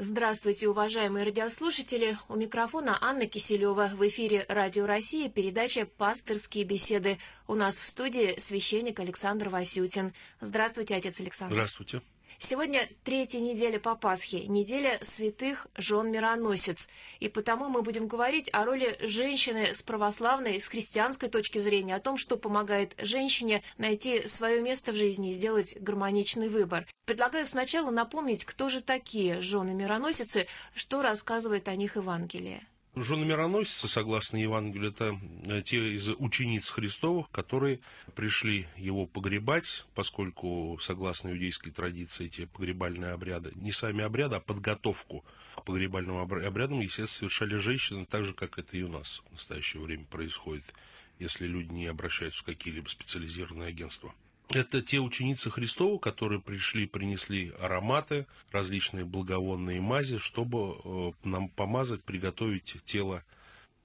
Здравствуйте, уважаемые радиослушатели. У микрофона Анна Киселева. В эфире Радио России передача «Пасторские беседы». У нас в студии священник Александр Васютин. Здравствуйте, отец Александр. Здравствуйте. Сегодня третья неделя по Пасхе, неделя святых жен мироносец. И потому мы будем говорить о роли женщины с православной, с христианской точки зрения, о том, что помогает женщине найти свое место в жизни и сделать гармоничный выбор. Предлагаю сначала напомнить, кто же такие жены мироносицы, что рассказывает о них Евангелие. Жены мироносицы, согласно Евангелию, это э, те из учениц Христовых, которые пришли его погребать, поскольку, согласно иудейской традиции, эти погребальные обряды, не сами обряды, а подготовку к погребальным обрядам, естественно, совершали женщины, так же, как это и у нас в настоящее время происходит, если люди не обращаются в какие-либо специализированные агентства. Это те ученицы Христова, которые пришли, принесли ароматы, различные благовонные мази, чтобы э, нам помазать, приготовить тело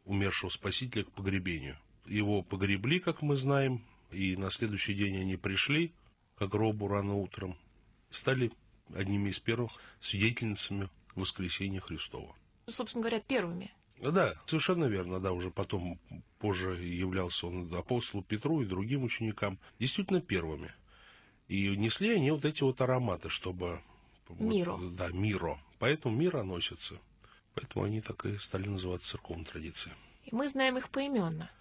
умершего Спасителя к погребению. Его погребли, как мы знаем, и на следующий день они пришли к гробу рано утром, стали одними из первых свидетельницами воскресения Христова. Собственно говоря, первыми. Да, совершенно верно, да, уже потом, позже являлся он апостолу Петру и другим ученикам, действительно первыми. И несли они вот эти вот ароматы, чтобы... Миро. Вот, да, миро. Поэтому мира носится. Поэтому они так и стали называться церковной традицией. И мы знаем их поименно.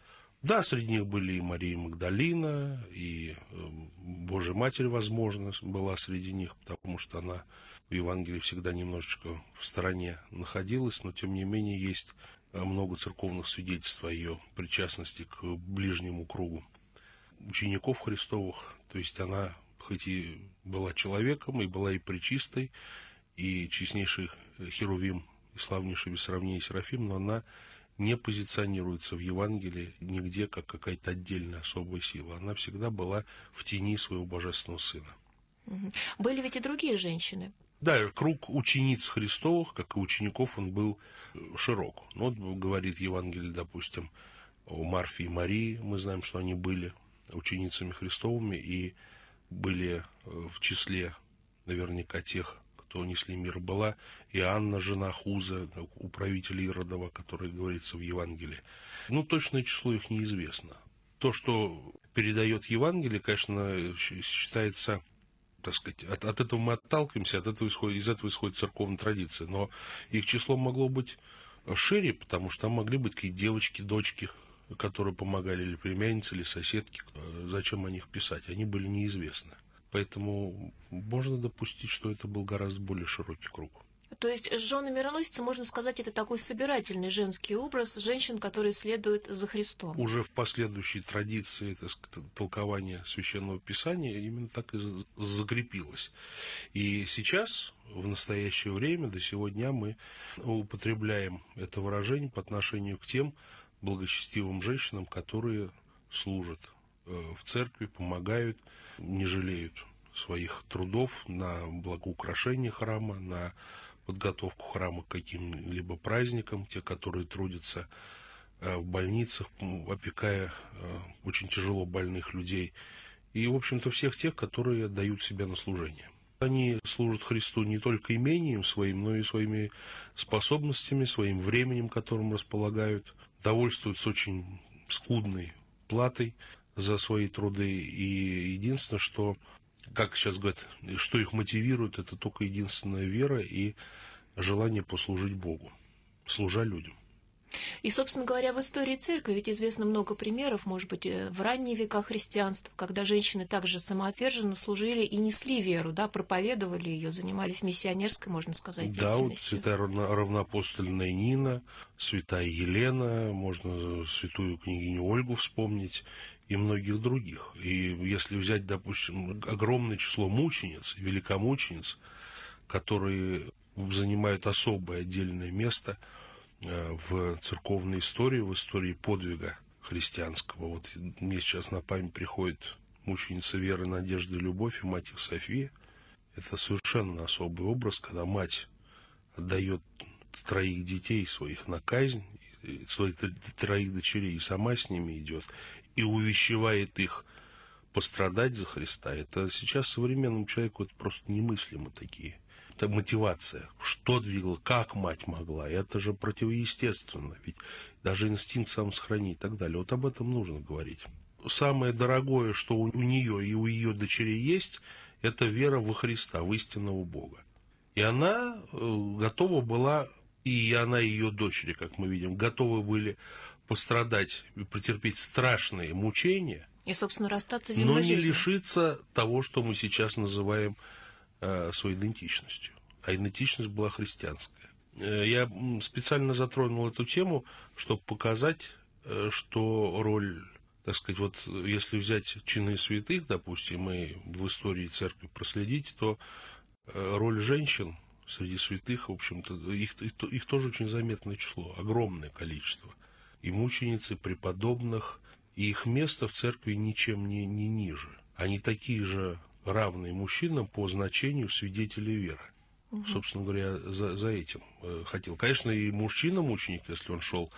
Да, среди них были и Мария Магдалина, и э, Божья Матерь, возможно, была среди них, потому что она в Евангелии всегда немножечко в стороне находилась, но тем не менее есть э, много церковных свидетельств о ее причастности к ближнему кругу учеников Христовых. То есть она, хоть и была человеком, и была и причистой, и честнейший Херувим, и славнейший без сравнения Серафим, но она не позиционируется в Евангелии нигде как какая-то отдельная особая сила. Она всегда была в тени своего божественного сына. Были ведь и другие женщины. Да, круг учениц Христовых, как и учеников, он был э, широк. Ну, вот говорит Евангелие, допустим, о Марфе и Марии. Мы знаем, что они были ученицами Христовыми и были э, в числе наверняка тех кто несли мир, была и Анна, жена Хуза, управителя Иродова, который говорится в Евангелии. Ну, точное число их неизвестно. То, что передает Евангелие, конечно, считается так сказать, от, от этого мы отталкиваемся, от этого исходит, из этого исходит церковная традиция. Но их число могло быть шире, потому что там могли быть какие-то девочки, дочки, которые помогали, или племянницы, или соседки. Зачем о них писать? Они были неизвестны. Поэтому можно допустить, что это был гораздо более широкий круг. То есть жены мироносицы, можно сказать, это такой собирательный женский образ женщин, которые следуют за Христом. Уже в последующей традиции так сказать, толкования Священного Писания именно так и закрепилось. И сейчас, в настоящее время, до сего дня мы употребляем это выражение по отношению к тем благочестивым женщинам, которые служат Э, в церкви, помогают, не жалеют своих трудов на благоукрашение храма, на подготовку храма к каким-либо праздникам, те, которые трудятся э, в больницах, опекая э, очень тяжело больных людей, и, в общем-то, всех тех, которые дают себя на служение. Они служат Христу не только имением своим, но и своими способностями, своим временем, которым располагают, довольствуются очень скудной платой, за свои труды. И единственное, что, как сейчас говорят, что их мотивирует, это только единственная вера и желание послужить Богу, служа людям. И, собственно говоря, в истории церкви ведь известно много примеров, может быть, э, в ранние века христианства, когда женщины также самоотверженно служили и несли веру, да, проповедовали ее, занимались миссионерской, можно сказать, Да, вот святая равноапостольная Нина, святая Елена, можно святую княгиню Ольгу вспомнить и многих других. И если взять, допустим, огромное число мучениц, великомучениц, которые занимают особое отдельное место – Э, в церковной истории, в истории подвига христианского. Вот мне сейчас на память приходит мученица веры, надежды, любовь и мать их София. Это совершенно особый образ, когда мать отдает троих детей своих на казнь, своих троих дочерей, и сама с ними идет, и увещевает их пострадать за Христа. Это сейчас современному человеку это просто немыслимо такие это мотивация. Что двигало, как мать могла. Это же противоестественно. Ведь даже инстинкт самосохранения и так далее. Вот об этом нужно говорить. Самое дорогое, что у нее и у ее дочерей есть, это вера во Христа, в истинного Бога. И она э, готова была, и она и ее дочери, как мы видим, готовы были пострадать претерпеть страшные мучения. И, собственно, расстаться с Но не лишиться того, что мы сейчас называем э, своей идентичностью. А идентичность была христианская. Э, я специально затронул эту тему, чтобы показать, э, что роль так сказать, вот если взять чины святых, допустим, и в истории церкви проследить, то э, роль женщин среди святых, в общем-то, их, их, их тоже очень заметное число, огромное количество. И мученицы, преподобных, и их место в церкви ничем не, не ниже. Они такие же равные мужчинам по значению свидетелей веры. Угу. Собственно говоря, за, за этим э, хотел. Конечно, и мужчина-мученик, если он шел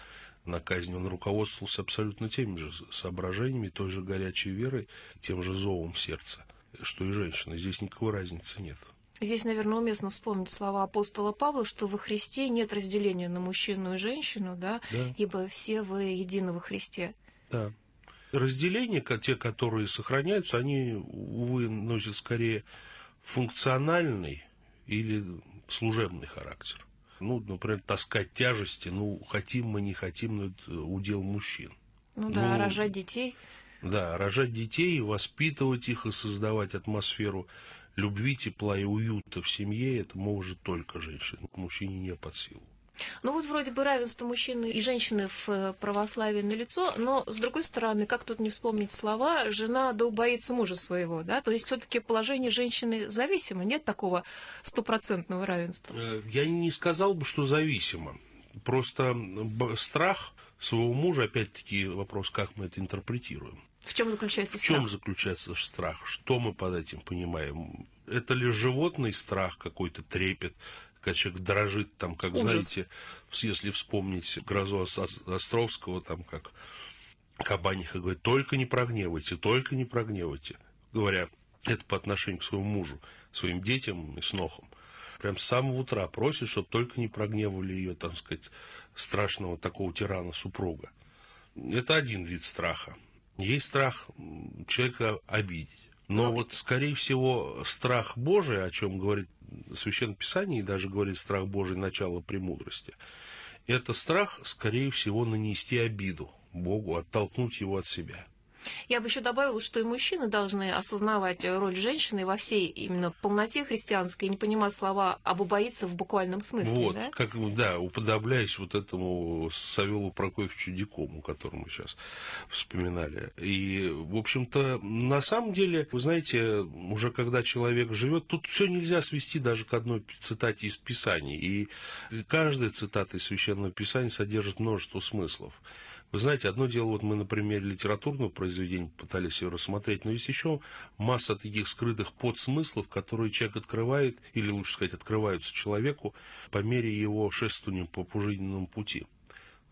на казнь, он руководствовался абсолютно теми же соображениями, той же горячей верой, тем же зовом сердца, что и женщина. Здесь никакой разницы нет. Здесь, наверное, уместно вспомнить слова апостола Павла, что во Христе нет разделения на мужчину и женщину, да, да. ибо все вы едины во Христе. Да. Разделения, те, которые сохраняются, они, увы, носят скорее функциональный или служебный характер ну, например, таскать тяжести, ну, хотим мы, не хотим, но это удел мужчин. Ну да, ну, рожать детей. Да, рожать детей, воспитывать их и создавать атмосферу любви, тепла и уюта в семье, это может только женщина. Мужчине не под силу. Ну вот вроде бы равенство мужчины и женщины в э, православии налицо, но с другой стороны, как тут не вспомнить слова, жена да убоится мужа своего, да? То есть все-таки положение женщины зависимо, нет такого стопроцентного равенства? Э, я не сказал бы, что зависимо. Просто страх своего мужа, опять-таки вопрос, как мы это интерпретируем. В чем заключается страх? В чем заключается страх? Что мы под этим понимаем? Это ли животный страх, какой-то трепет, когда человек дрожит, там, как, Ужас. знаете, если вспомнить грозу Островского, там, как Кабаниха говорит, только не прогневайте, только не прогневайте. Говоря это по отношению к своему мужу, своим детям и снохам. Прям с самого утра просит, чтобы только не прогневали ее, так сказать, страшного такого тирана супруга. Это один вид страха. Есть страх человека обидеть. Но вот, скорее всего, страх Божий, о чем говорит Священное Писание, и даже говорит страх Божий начало премудрости, это страх, скорее всего, нанести обиду Богу, оттолкнуть его от себя. Я бы еще добавила, что и мужчины должны осознавать роль женщины во всей именно полноте христианской и не понимать слова «обубоиться» в буквальном смысле. Вот, да? как, да, уподобляясь вот этому Савелу Прокофьевичу Дикому, которого мы сейчас вспоминали. И, в общем-то, на самом деле, вы знаете, уже когда человек живет, тут все нельзя свести даже к одной цитате из Писаний. И каждая цитата из Священного Писания содержит множество смыслов. Вы знаете, одно дело, вот мы на примере литературного произведения пытались ее рассмотреть, но есть еще масса таких скрытых подсмыслов, которые человек открывает, или лучше сказать, открываются человеку по мере его шествования по жизненному пути.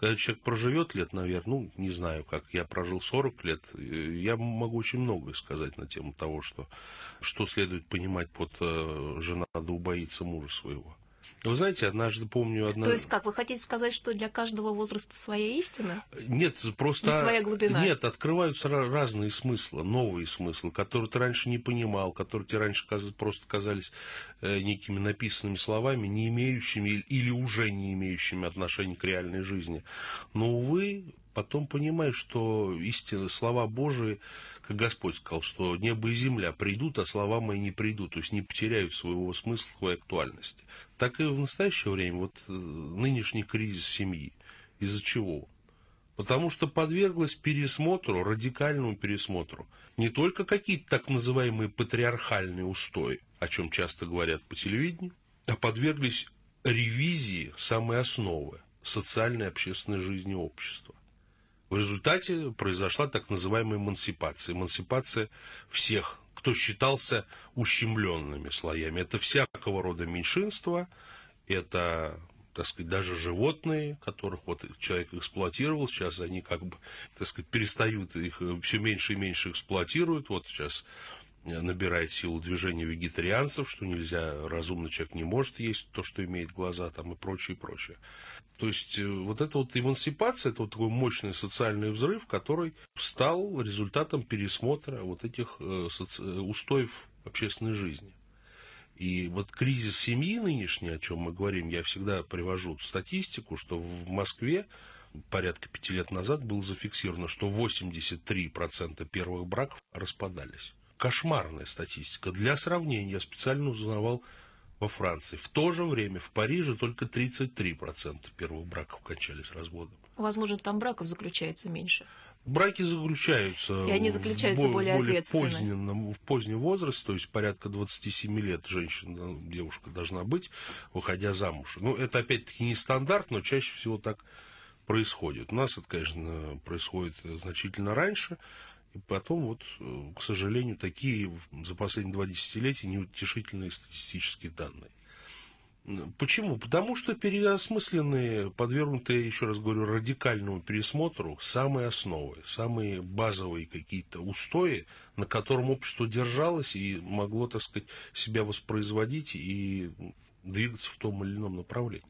Когда человек проживет лет, наверное, ну, не знаю, как я прожил 40 лет, э, я могу очень многое сказать на тему того, что, что следует понимать под э, «жена да убоится мужа своего». Вы знаете, однажды помню... Одна... То есть как, вы хотите сказать, что для каждого возраста своя истина? Нет, просто... И своя глубина? Нет, открываются разные смыслы, новые смыслы, которые ты раньше не понимал, которые тебе раньше просто казались э, некими написанными словами, не имеющими или уже не имеющими отношения к реальной жизни. Но, увы, потом понимаешь, что истины, слова Божии, как Господь сказал, что небо и земля придут, а слова мои не придут, то есть не потеряют своего смысла, своей актуальности. Так и в настоящее время вот э, нынешний кризис семьи. Из-за чего? Потому что подверглась пересмотру, радикальному пересмотру, не только какие-то так называемые патриархальные устои, о чем часто говорят по телевидению, а подверглись ревизии самой основы социальной и общественной жизни общества. В результате произошла так называемая эмансипация. Эмансипация всех, кто считался ущемленными слоями. Это всякого рода меньшинства, это так сказать, даже животные, которых вот человек эксплуатировал, сейчас они как бы, так сказать, перестают их все меньше и меньше эксплуатируют. Вот сейчас набирает силу движения вегетарианцев, что нельзя, разумный человек не может есть то, что имеет глаза там и прочее, и прочее. То есть э, вот эта вот эмансипация, это вот такой мощный социальный взрыв, который стал результатом пересмотра вот этих э, соци... устоев общественной жизни. И вот кризис семьи нынешний, о чем мы говорим, я всегда привожу статистику, что в Москве порядка пяти лет назад было зафиксировано, что 83% первых браков распадались. Кошмарная статистика. Для сравнения я специально узнавал во Франции. В то же время в Париже только 33% первых браков кончались разводом. Возможно, там браков заключается меньше. Браки заключаются, и они заключаются в более, более позднем, в позднем возрасте, то есть порядка 27 лет женщина, девушка должна быть, выходя замуж. Ну, это опять-таки не стандарт, но чаще всего так происходит. У нас это, конечно, происходит значительно раньше, и потом, вот, к сожалению, такие за последние два десятилетия неутешительные статистические данные. Почему? Потому что переосмысленные, подвергнутые, еще раз говорю, радикальному пересмотру самые основы, самые базовые какие-то устои, на котором общество держалось и могло, так сказать, себя воспроизводить и двигаться в том или ином направлении.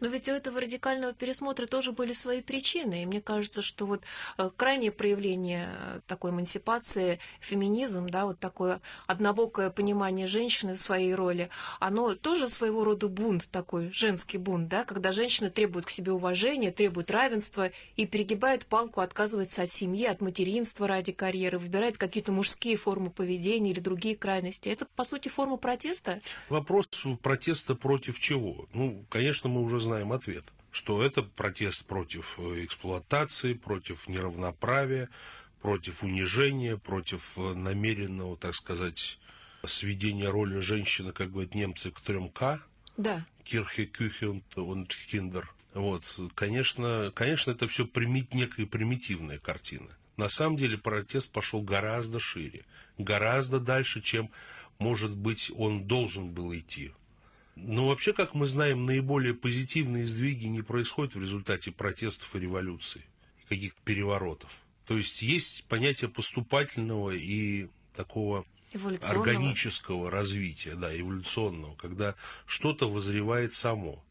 Но ведь у этого радикального пересмотра тоже были свои причины. И мне кажется, что вот э, крайнее проявление э, такой эмансипации, феминизм, да, вот такое однобокое понимание женщины своей роли, оно тоже своего рода бунт такой, женский бунт, да, когда женщина требует к себе уважения, требует равенства и перегибает палку, отказывается от семьи, от материнства ради карьеры, выбирает какие-то мужские формы поведения или другие крайности. Это, по сути, форма протеста? Вопрос протеста против чего? Ну, конечно, мы уже знаем ответ, что это протест против э, эксплуатации, против неравноправия, против унижения, против э, намеренного, так сказать, сведения роли женщины, как говорят немцы, к трем К. Да. Кирхе, Кюхен и Киндер. Вот, конечно, конечно, это все примит, некая примитивная картина. На самом деле протест пошел гораздо шире, гораздо дальше, чем, может быть, он должен был идти. Но вообще, как мы знаем, наиболее позитивные сдвиги не происходят в результате протестов и революций, каких-то переворотов. То есть есть понятие поступательного и такого органического развития, да, эволюционного, когда что-то вызревает само.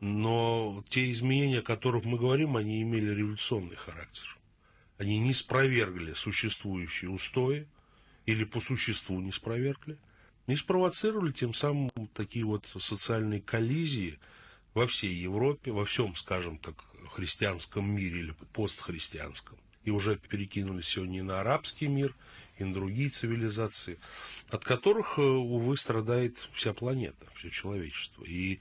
Но те изменения, о которых мы говорим, они имели революционный характер. Они не спровергли существующие устои или по существу не спровергли – и спровоцировали тем самым такие вот социальные коллизии во всей Европе, во всем, скажем так, христианском мире или постхристианском. И уже перекинули сегодня и на арабский мир, и на другие цивилизации, от которых, э, увы, страдает вся планета, все человечество. И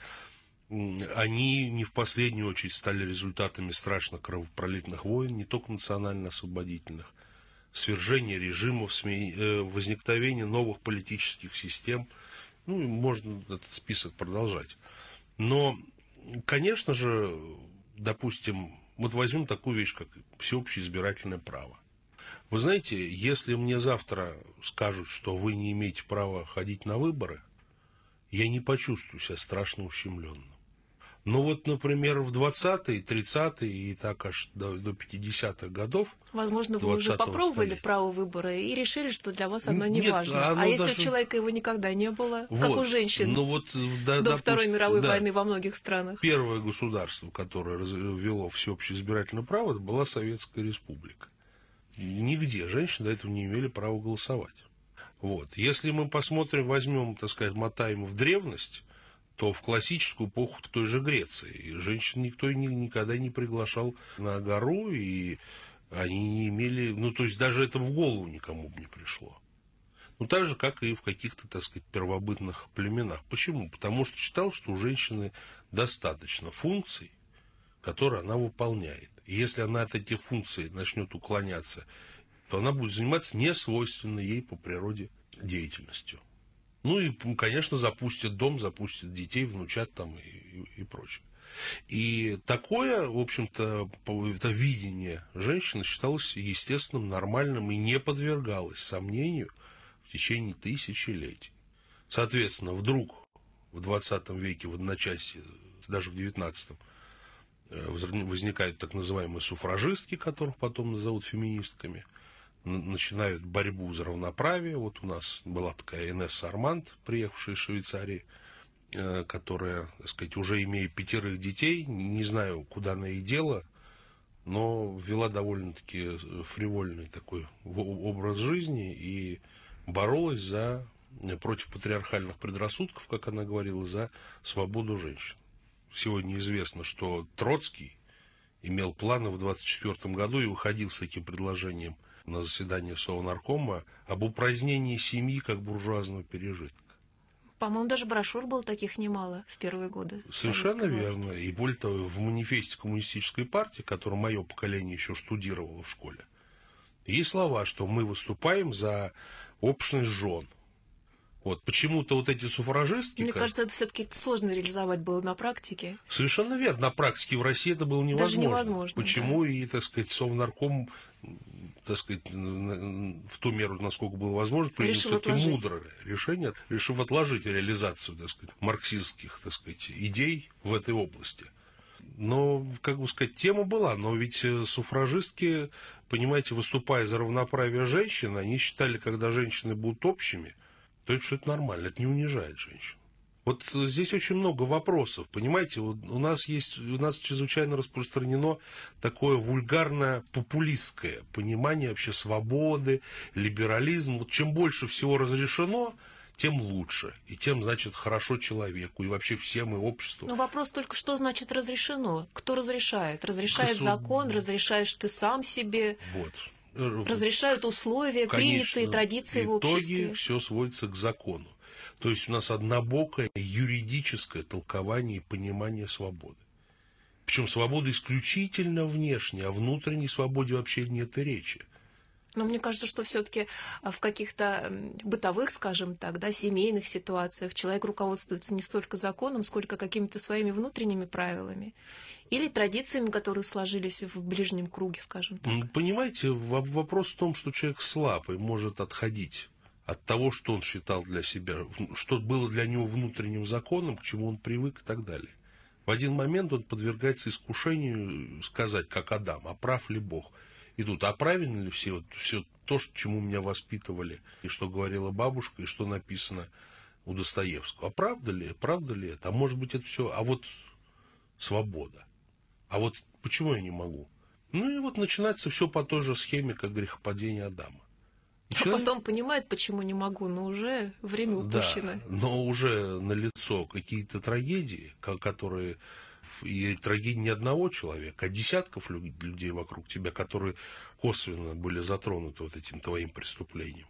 они не в последнюю очередь стали результатами страшно кровопролитных войн, не только национально-освободительных, свержение режимов, э, возникновение новых политических систем. Ну, можно этот список продолжать. Но, конечно же, допустим, вот возьмем такую вещь, как всеобщее избирательное право. Вы знаете, если мне завтра скажут, что вы не имеете права ходить на выборы, я не почувствую себя страшно ущемленным. Но ну вот, например, в 20-е, 30-е и так аж до, до 50-х годов... Возможно, вы уже попробовали столетия. право выбора и решили, что для вас оно не Нет, важно. Оно а если даже... у человека его никогда не было, вот. как у женщин ну вот, да, до допустим, Второй мировой да. войны во многих странах? Первое государство, которое ввело всеобщее избирательное право, это была Советская Республика. Нигде женщины до этого не имели права голосовать. Вот. Если мы посмотрим, возьмем, так сказать, мотаем в древность, то в классическую эпоху в той же Греции женщин никто никогда не приглашал на гору, и они не имели, ну, то есть даже это в голову никому бы не пришло. Ну, так же, как и в каких-то, так сказать, первобытных племенах. Почему? Потому что считал, что у женщины достаточно функций, которые она выполняет. И если она от этих функций начнет уклоняться, то она будет заниматься несвойственной ей по природе деятельностью. Ну и, конечно, запустят дом, запустят детей, внучат там и, и, и прочее. И такое, в общем-то, это видение женщины считалось естественным, нормальным и не подвергалось сомнению в течение тысячелетий. Соответственно, вдруг в 20 веке, в одночасье, даже в 19 э, возникают так называемые суфражистки, которых потом назовут феминистками. Начинают борьбу за равноправие. Вот у нас была такая Инесса Арманд, приехавшая из Швейцарии, э, которая, так сказать, уже имея пятерых детей, не знаю, куда она и дело, но вела довольно-таки фривольный такой образ жизни и боролась за против патриархальных предрассудков, как она говорила, за свободу женщин. Сегодня известно, что Троцкий имел планы в 24 году и выходил с таким предложением на заседание Совнаркома об упразднении семьи как буржуазного пережитка. По-моему, даже брошюр было таких немало в первые годы. Совершенно верно. И более того, в манифесте коммунистической партии, которую мое поколение еще штудировало в школе, есть слова, что мы выступаем за общность жен. Вот почему-то вот эти суфражистки... Мне кажется, это все-таки сложно реализовать было на практике. Совершенно верно. На практике в России это было невозможно. Даже невозможно. Почему да. и, так сказать, Совнарком так сказать, в ту меру, насколько было возможно, принял все-таки мудрое решение, решив отложить реализацию, так сказать, марксистских, так сказать, идей в этой области. Но, как бы сказать, тема была, но ведь э, суфражистки, понимаете, выступая за равноправие женщин, они считали, когда женщины будут общими, то это что это нормально, это не унижает женщин. Вот здесь очень много вопросов, понимаете, вот у нас есть, у нас чрезвычайно распространено такое вульгарное популистское понимание вообще свободы, либерализм. Вот чем больше всего разрешено, тем лучше, и тем, значит, хорошо человеку, и вообще всем, и обществу. Но вопрос только, что значит разрешено? Кто разрешает? Разрешает Госуд... закон, разрешаешь ты сам себе? Вот. Разрешают условия, Конечно, принятые традиции в обществе. В итоге все сводится к закону. То есть у нас однобокое юридическое толкование и понимание свободы. Причем свобода исключительно внешняя, а внутренней свободе вообще нет и речи. Но мне кажется, что все-таки а, в каких-то бытовых, скажем так, да, семейных ситуациях человек руководствуется не столько законом, сколько какими-то своими внутренними правилами или традициями, которые сложились в ближнем круге, скажем так. Понимаете, вопрос в том, что человек слаб и может отходить от того, что он считал для себя, что было для него внутренним законом, к чему он привык и так далее. В один момент он подвергается искушению сказать, как Адам, а прав ли Бог? И тут, а правильно ли все, вот, все то, чему меня воспитывали, и что говорила бабушка, и что написано у Достоевского. А правда ли, правда ли это? А может быть это все, а вот свобода. А вот почему я не могу? Ну и вот начинается все по той же схеме, как грехопадение Адама. А потом понимает, почему не могу, но уже время упущено. Да, но уже налицо какие-то трагедии, которые и трагедии не одного человека, а десятков людей вокруг тебя, которые косвенно были затронуты вот этим твоим преступлением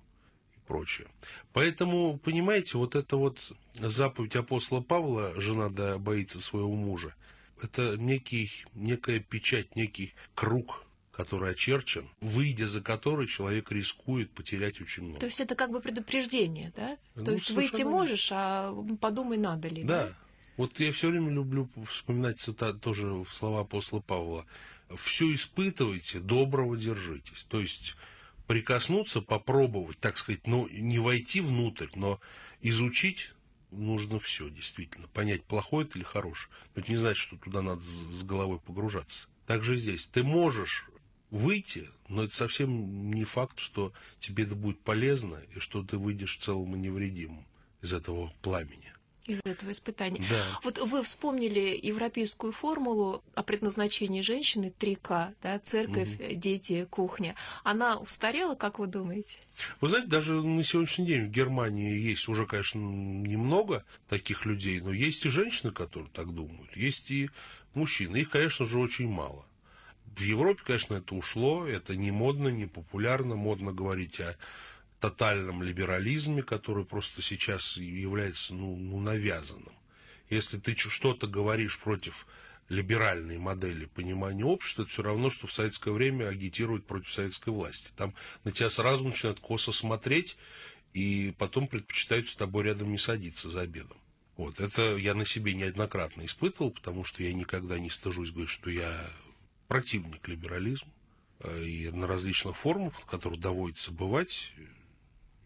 и прочее. Поэтому, понимаете, вот эта вот заповедь апостола Павла, жена да боится своего мужа, это некий, некая печать, некий круг который очерчен, выйдя за который человек рискует потерять очень много. То есть это как бы предупреждение, да? Ну, То есть выйти можешь, а подумай, надо ли. Да. да? Вот я все время люблю вспоминать цитат, тоже в слова апостола Павла. Все испытывайте, доброго держитесь. То есть прикоснуться, попробовать, так сказать, ну, не войти внутрь, но изучить нужно все, действительно. Понять, плохое это или хорошее. Но это не значит, что туда надо с головой погружаться. Так же здесь. Ты можешь выйти, но это совсем не факт, что тебе это будет полезно и что ты выйдешь целым и невредимым из этого пламени. Из этого испытания. Да. Вот вы вспомнили европейскую формулу о предназначении женщины 3К, да, церковь, угу. дети, кухня. Она устарела, как вы думаете? Вы знаете, даже на сегодняшний день в Германии есть уже, конечно, немного таких людей, но есть и женщины, которые так думают, есть и мужчины. Их, конечно же, очень мало. В Европе, конечно, это ушло, это не модно, не популярно. Модно говорить о тотальном либерализме, который просто сейчас является ну, ну, навязанным. Если ты что-то говоришь против либеральной модели понимания общества, это все равно, что в советское время агитировать против советской власти. Там на тебя сразу начинают косо смотреть, и потом предпочитают с тобой рядом не садиться за обедом. Вот, это я на себе неоднократно испытывал, потому что я никогда не стыжусь говорить, что я противник либерализма. Э, и на различных форумах, в которых доводится бывать,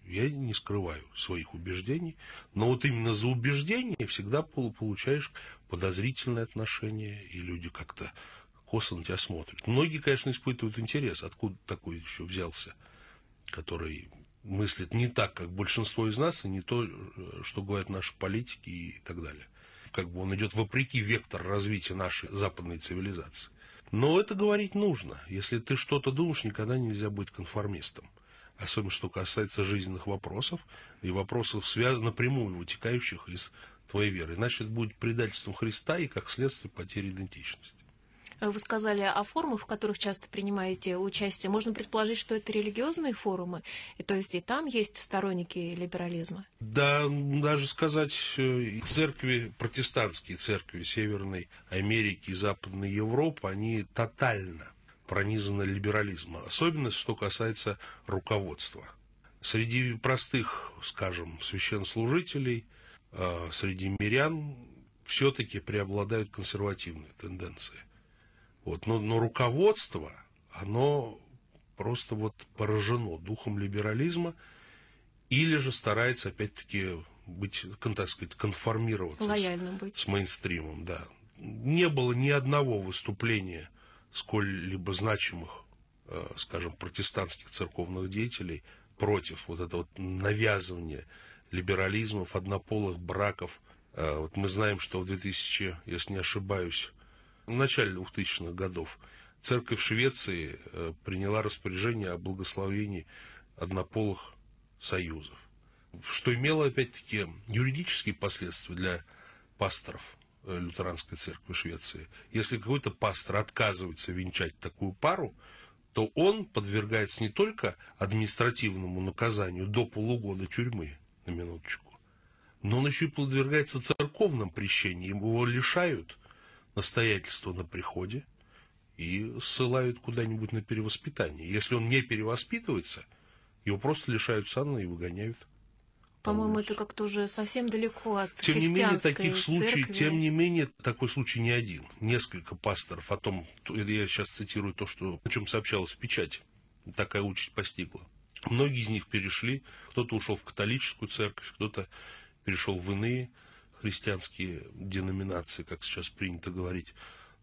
я не скрываю своих убеждений. Но вот именно за убеждение всегда получаешь подозрительное отношение, и люди как-то косо на тебя смотрят. Многие, конечно, испытывают интерес, откуда такой еще взялся который мыслит не так, как большинство из нас, и не то, что говорят наши политики и так далее. Как бы он идет вопреки вектор развития нашей западной цивилизации. Но это говорить нужно. Если ты что-то думаешь, никогда нельзя быть конформистом. Особенно, что касается жизненных вопросов и вопросов, связанных напрямую вытекающих из твоей веры. Иначе это будет предательством Христа и, как следствие, потеря идентичности. Вы сказали о форумах, в которых часто принимаете участие. Можно предположить, что это религиозные форумы, и то есть и там есть сторонники либерализма? Да, даже сказать, э, церкви, протестантские церкви Северной Америки и Западной Европы, они тотально пронизаны либерализмом, особенно что касается руководства. Среди простых, скажем, священнослужителей, э, среди мирян все-таки преобладают консервативные тенденции. Вот, но, но руководство, оно просто вот поражено духом либерализма или же старается опять-таки быть, так сказать, конформироваться с, быть. с мейнстримом, да. Не было ни одного выступления сколь-либо значимых, э, скажем, протестантских церковных деятелей против вот этого вот навязывания либерализмов, однополых браков. Э, вот мы знаем, что в 2000, если не ошибаюсь, в начале 2000-х годов церковь Швеции э, приняла распоряжение о благословении однополых союзов, что имело, опять-таки, юридические последствия для пасторов э, лютеранской церкви Швеции. Если какой-то пастор отказывается венчать такую пару, то он подвергается не только административному наказанию до полугода тюрьмы, на минуточку, но он еще и подвергается церковным прещениям, его лишают настоятельство на приходе и ссылают куда-нибудь на перевоспитание. Если он не перевоспитывается, его просто лишают сана и выгоняют. По-моему, это как-то уже совсем далеко от Тем не менее, таких случаев, тем не менее, такой случай не один. Несколько пасторов о том, я сейчас цитирую то, что, о чем сообщалось в печати, такая участь постигла. Многие из них перешли, кто-то ушел в католическую церковь, кто-то перешел в иные христианские деноминации, как сейчас принято говорить.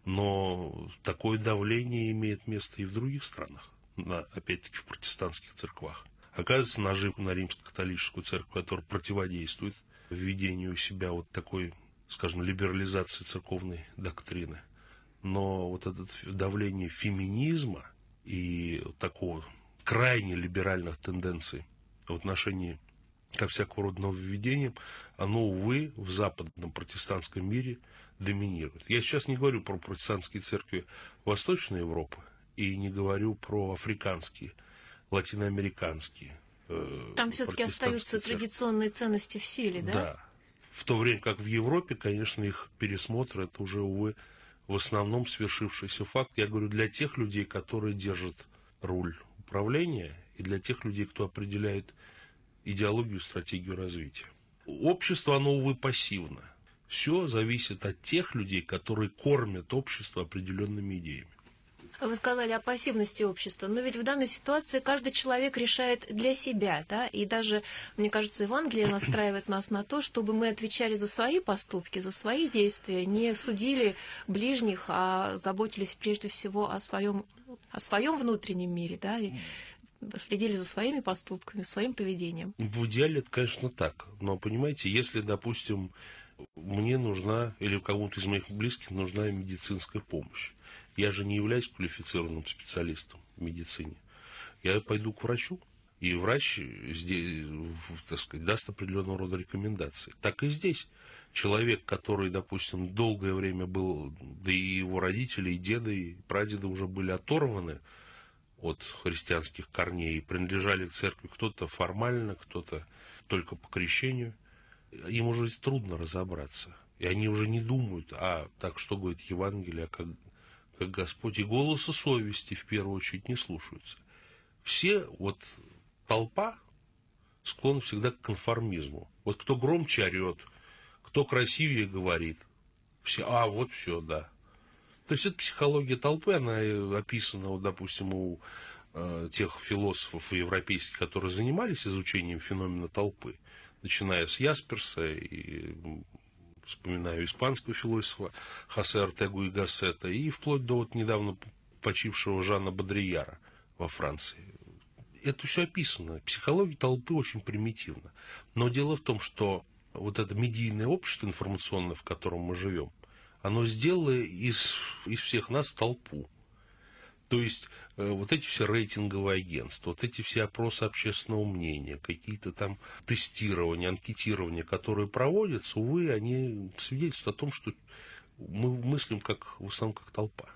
Но такое давление имеет место и в других странах, на, опять-таки в протестантских церквах. Оказывается, нажим на римско-католическую церковь, которая противодействует введению у себя вот такой, скажем, либерализации церковной доктрины. Но вот это давление феминизма и такого крайне либеральных тенденций в отношении ко всякого рода нововведениям, оно, увы, в западном протестантском мире доминирует. Я сейчас не говорю про протестантские церкви Восточной Европы и не говорю про африканские, латиноамериканские. Э, Там все-таки остаются церкви. традиционные ценности в силе, да? Да. В то время как в Европе, конечно, их пересмотр это уже, увы, в основном свершившийся факт. Я говорю для тех людей, которые держат руль управления, и для тех людей, кто определяет идеологию, стратегию развития. Общество, оно, увы, пассивно. Все зависит от тех людей, которые кормят общество определенными идеями. Вы сказали о пассивности общества, но ведь в данной ситуации каждый человек решает для себя, да, и даже, мне кажется, Евангелие настраивает нас на то, чтобы мы отвечали за свои поступки, за свои действия, не судили ближних, а заботились прежде всего о своем, о своем внутреннем мире, да, и следили за своими поступками, своим поведением. В идеале это, конечно, так. Но, понимаете, если, допустим, мне нужна, или кому-то из моих близких нужна медицинская помощь, я же не являюсь квалифицированным специалистом в медицине. Я пойду к врачу, и врач здесь, так сказать, даст определенного рода рекомендации. Так и здесь. Человек, который, допустим, долгое время был, да и его родители, и деды, и прадеды уже были оторваны от христианских корней, принадлежали к церкви кто-то формально, кто-то только по крещению. Им уже трудно разобраться. И они уже не думают, а так что говорит Евангелие, как, как Господь, и голоса совести в первую очередь не слушаются. Все, вот толпа склонна всегда к конформизму. Вот кто громче орет, кто красивее говорит, все, а вот все, да, то есть это психология толпы, она э, описана, вот, допустим, у э, тех философов европейских, которые занимались изучением феномена толпы, начиная с Ясперса и вспоминаю испанского философа Хосе Артегу и Гассета, и вплоть до вот недавно почившего Жана Бодрияра во Франции. это все описано. Психология толпы очень примитивна. Но дело в том, что вот это медийное общество информационное, в котором мы живем, оно сделало из, из всех нас толпу. То есть э, вот эти все рейтинговые агентства, вот эти все опросы общественного мнения, какие-то там тестирования, анкетирования, которые проводятся, увы, они свидетельствуют о том, что мы мыслим как, в основном как толпа.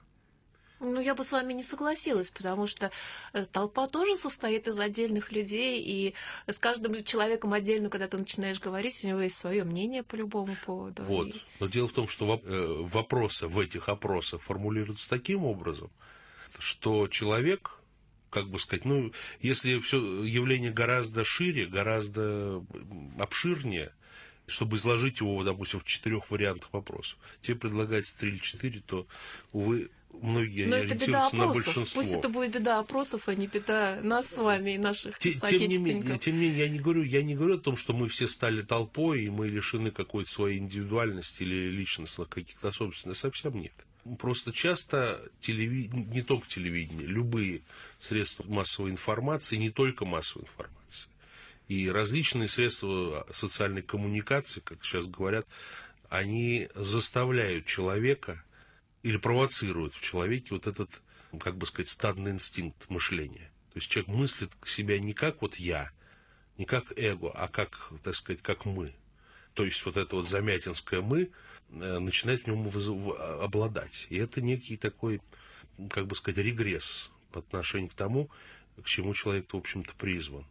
Ну, я бы с вами не согласилась, потому что э, толпа тоже состоит из отдельных людей, и с каждым человеком отдельно, когда ты начинаешь говорить, у него есть свое мнение по любому поводу. Вот. И... Но дело в том, что э, вопросы в этих опросах формулируются таким образом, что человек, как бы сказать, ну, если все явление гораздо шире, гораздо обширнее, чтобы изложить его, допустим, в четырех вариантах вопросов. Тебе предлагается три или четыре, то, увы, многие Но это беда опросов. на большинство. Пусть это будет беда опросов, а не беда нас с вами и наших тем, тем не менее, тем не менее, я не говорю, я не говорю о том, что мы все стали толпой и мы лишены какой-то своей индивидуальности или личностных каких-то особенностей. Совсем нет. Просто часто телевидение, не только телевидение, любые средства массовой информации, не только массовой информации, и различные средства социальной коммуникации, как сейчас говорят, они заставляют человека или провоцируют в человеке вот этот, как бы сказать, стадный инстинкт мышления. То есть человек мыслит себя не как вот я, не как эго, а как, так сказать, как мы. То есть вот это вот замятинское «мы» э, начинает в нем обладать. И это некий такой, как бы сказать, регресс по отношению к тому, к чему человек, в общем-то, призван.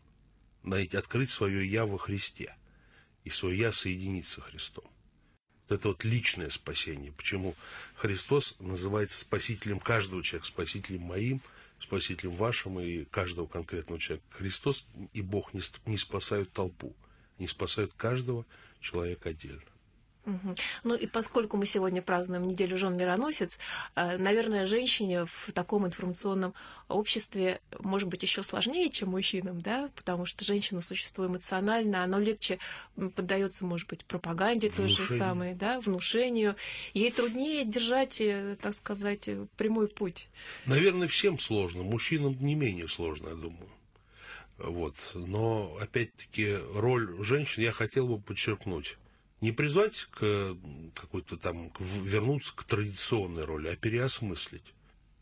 Найти, открыть свое «я» во Христе и свое «я» соединить со Христом. Это вот личное спасение. Почему Христос называется спасителем каждого человека, спасителем моим, спасителем вашим и каждого конкретного человека. Христос и Бог не, не спасают толпу, не спасают каждого человека отдельно. Угу. Ну и поскольку мы сегодня празднуем неделю жен мироносец, э, наверное, женщине в таком информационном обществе может быть еще сложнее, чем мужчинам, да, потому что женщина существо эмоционально, оно легче поддается, может быть, пропаганде той же самой, да, внушению. Ей труднее держать, э, так сказать, прямой путь. Наверное, всем сложно, мужчинам не менее сложно, я думаю. Вот. Но, опять-таки, роль женщин я хотел бы подчеркнуть не призвать к какой-то там, вернуться к традиционной роли, а переосмыслить.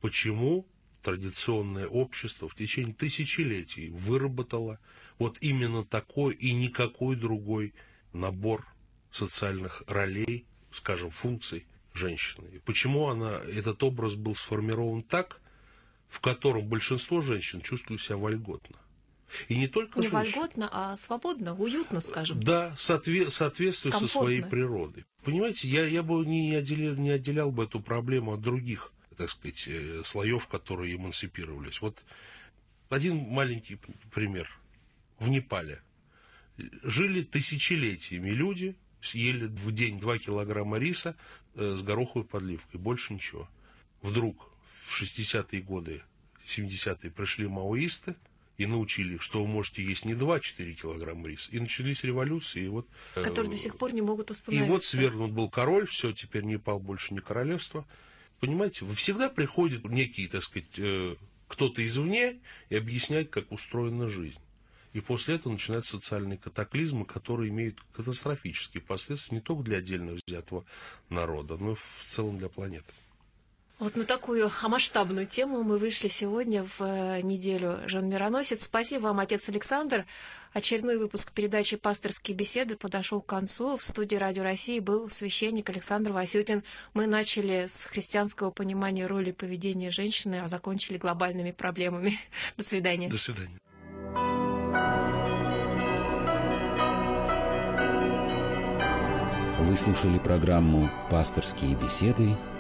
Почему традиционное общество в течение тысячелетий выработало вот именно такой и никакой другой набор социальных ролей, скажем, функций женщины. И почему она, этот образ был сформирован так, в котором большинство женщин чувствовали себя вольготно. И не только Не женщин. вольготно, а свободно, уютно, скажем. Да, соотве- соответствие со своей природой. Понимаете, я, я бы не отделял, не отделял бы эту проблему от других, так сказать, э, слоев, которые эмансипировались. Вот один маленький пример. В Непале жили тысячелетиями люди, съели в день 2 килограмма риса э, с гороховой подливкой, больше ничего. Вдруг в 60-е годы, 70-е пришли маоисты, и научили что вы можете есть не 2-4 килограмма риса. И начались революции. И вот, э, Которые до сих пор не могут остановиться. И вот свергнут был король, все, теперь Непал больше не королевство. Понимаете, всегда приходит некий, так сказать, э, кто-то извне и объясняет, как устроена жизнь. И после этого начинаются социальные катаклизмы, которые имеют катастрофические последствия не только для отдельно взятого народа, но и в целом для планеты. Вот на такую масштабную тему мы вышли сегодня в э, неделю Жан Мироносец. Спасибо вам, отец Александр. Очередной выпуск передачи «Пасторские беседы» подошел к концу. В студии Радио России был священник Александр Васютин. Мы начали с христианского понимания роли поведения женщины, а закончили глобальными проблемами. До свидания. До свидания. Вы слушали программу «Пасторские беседы»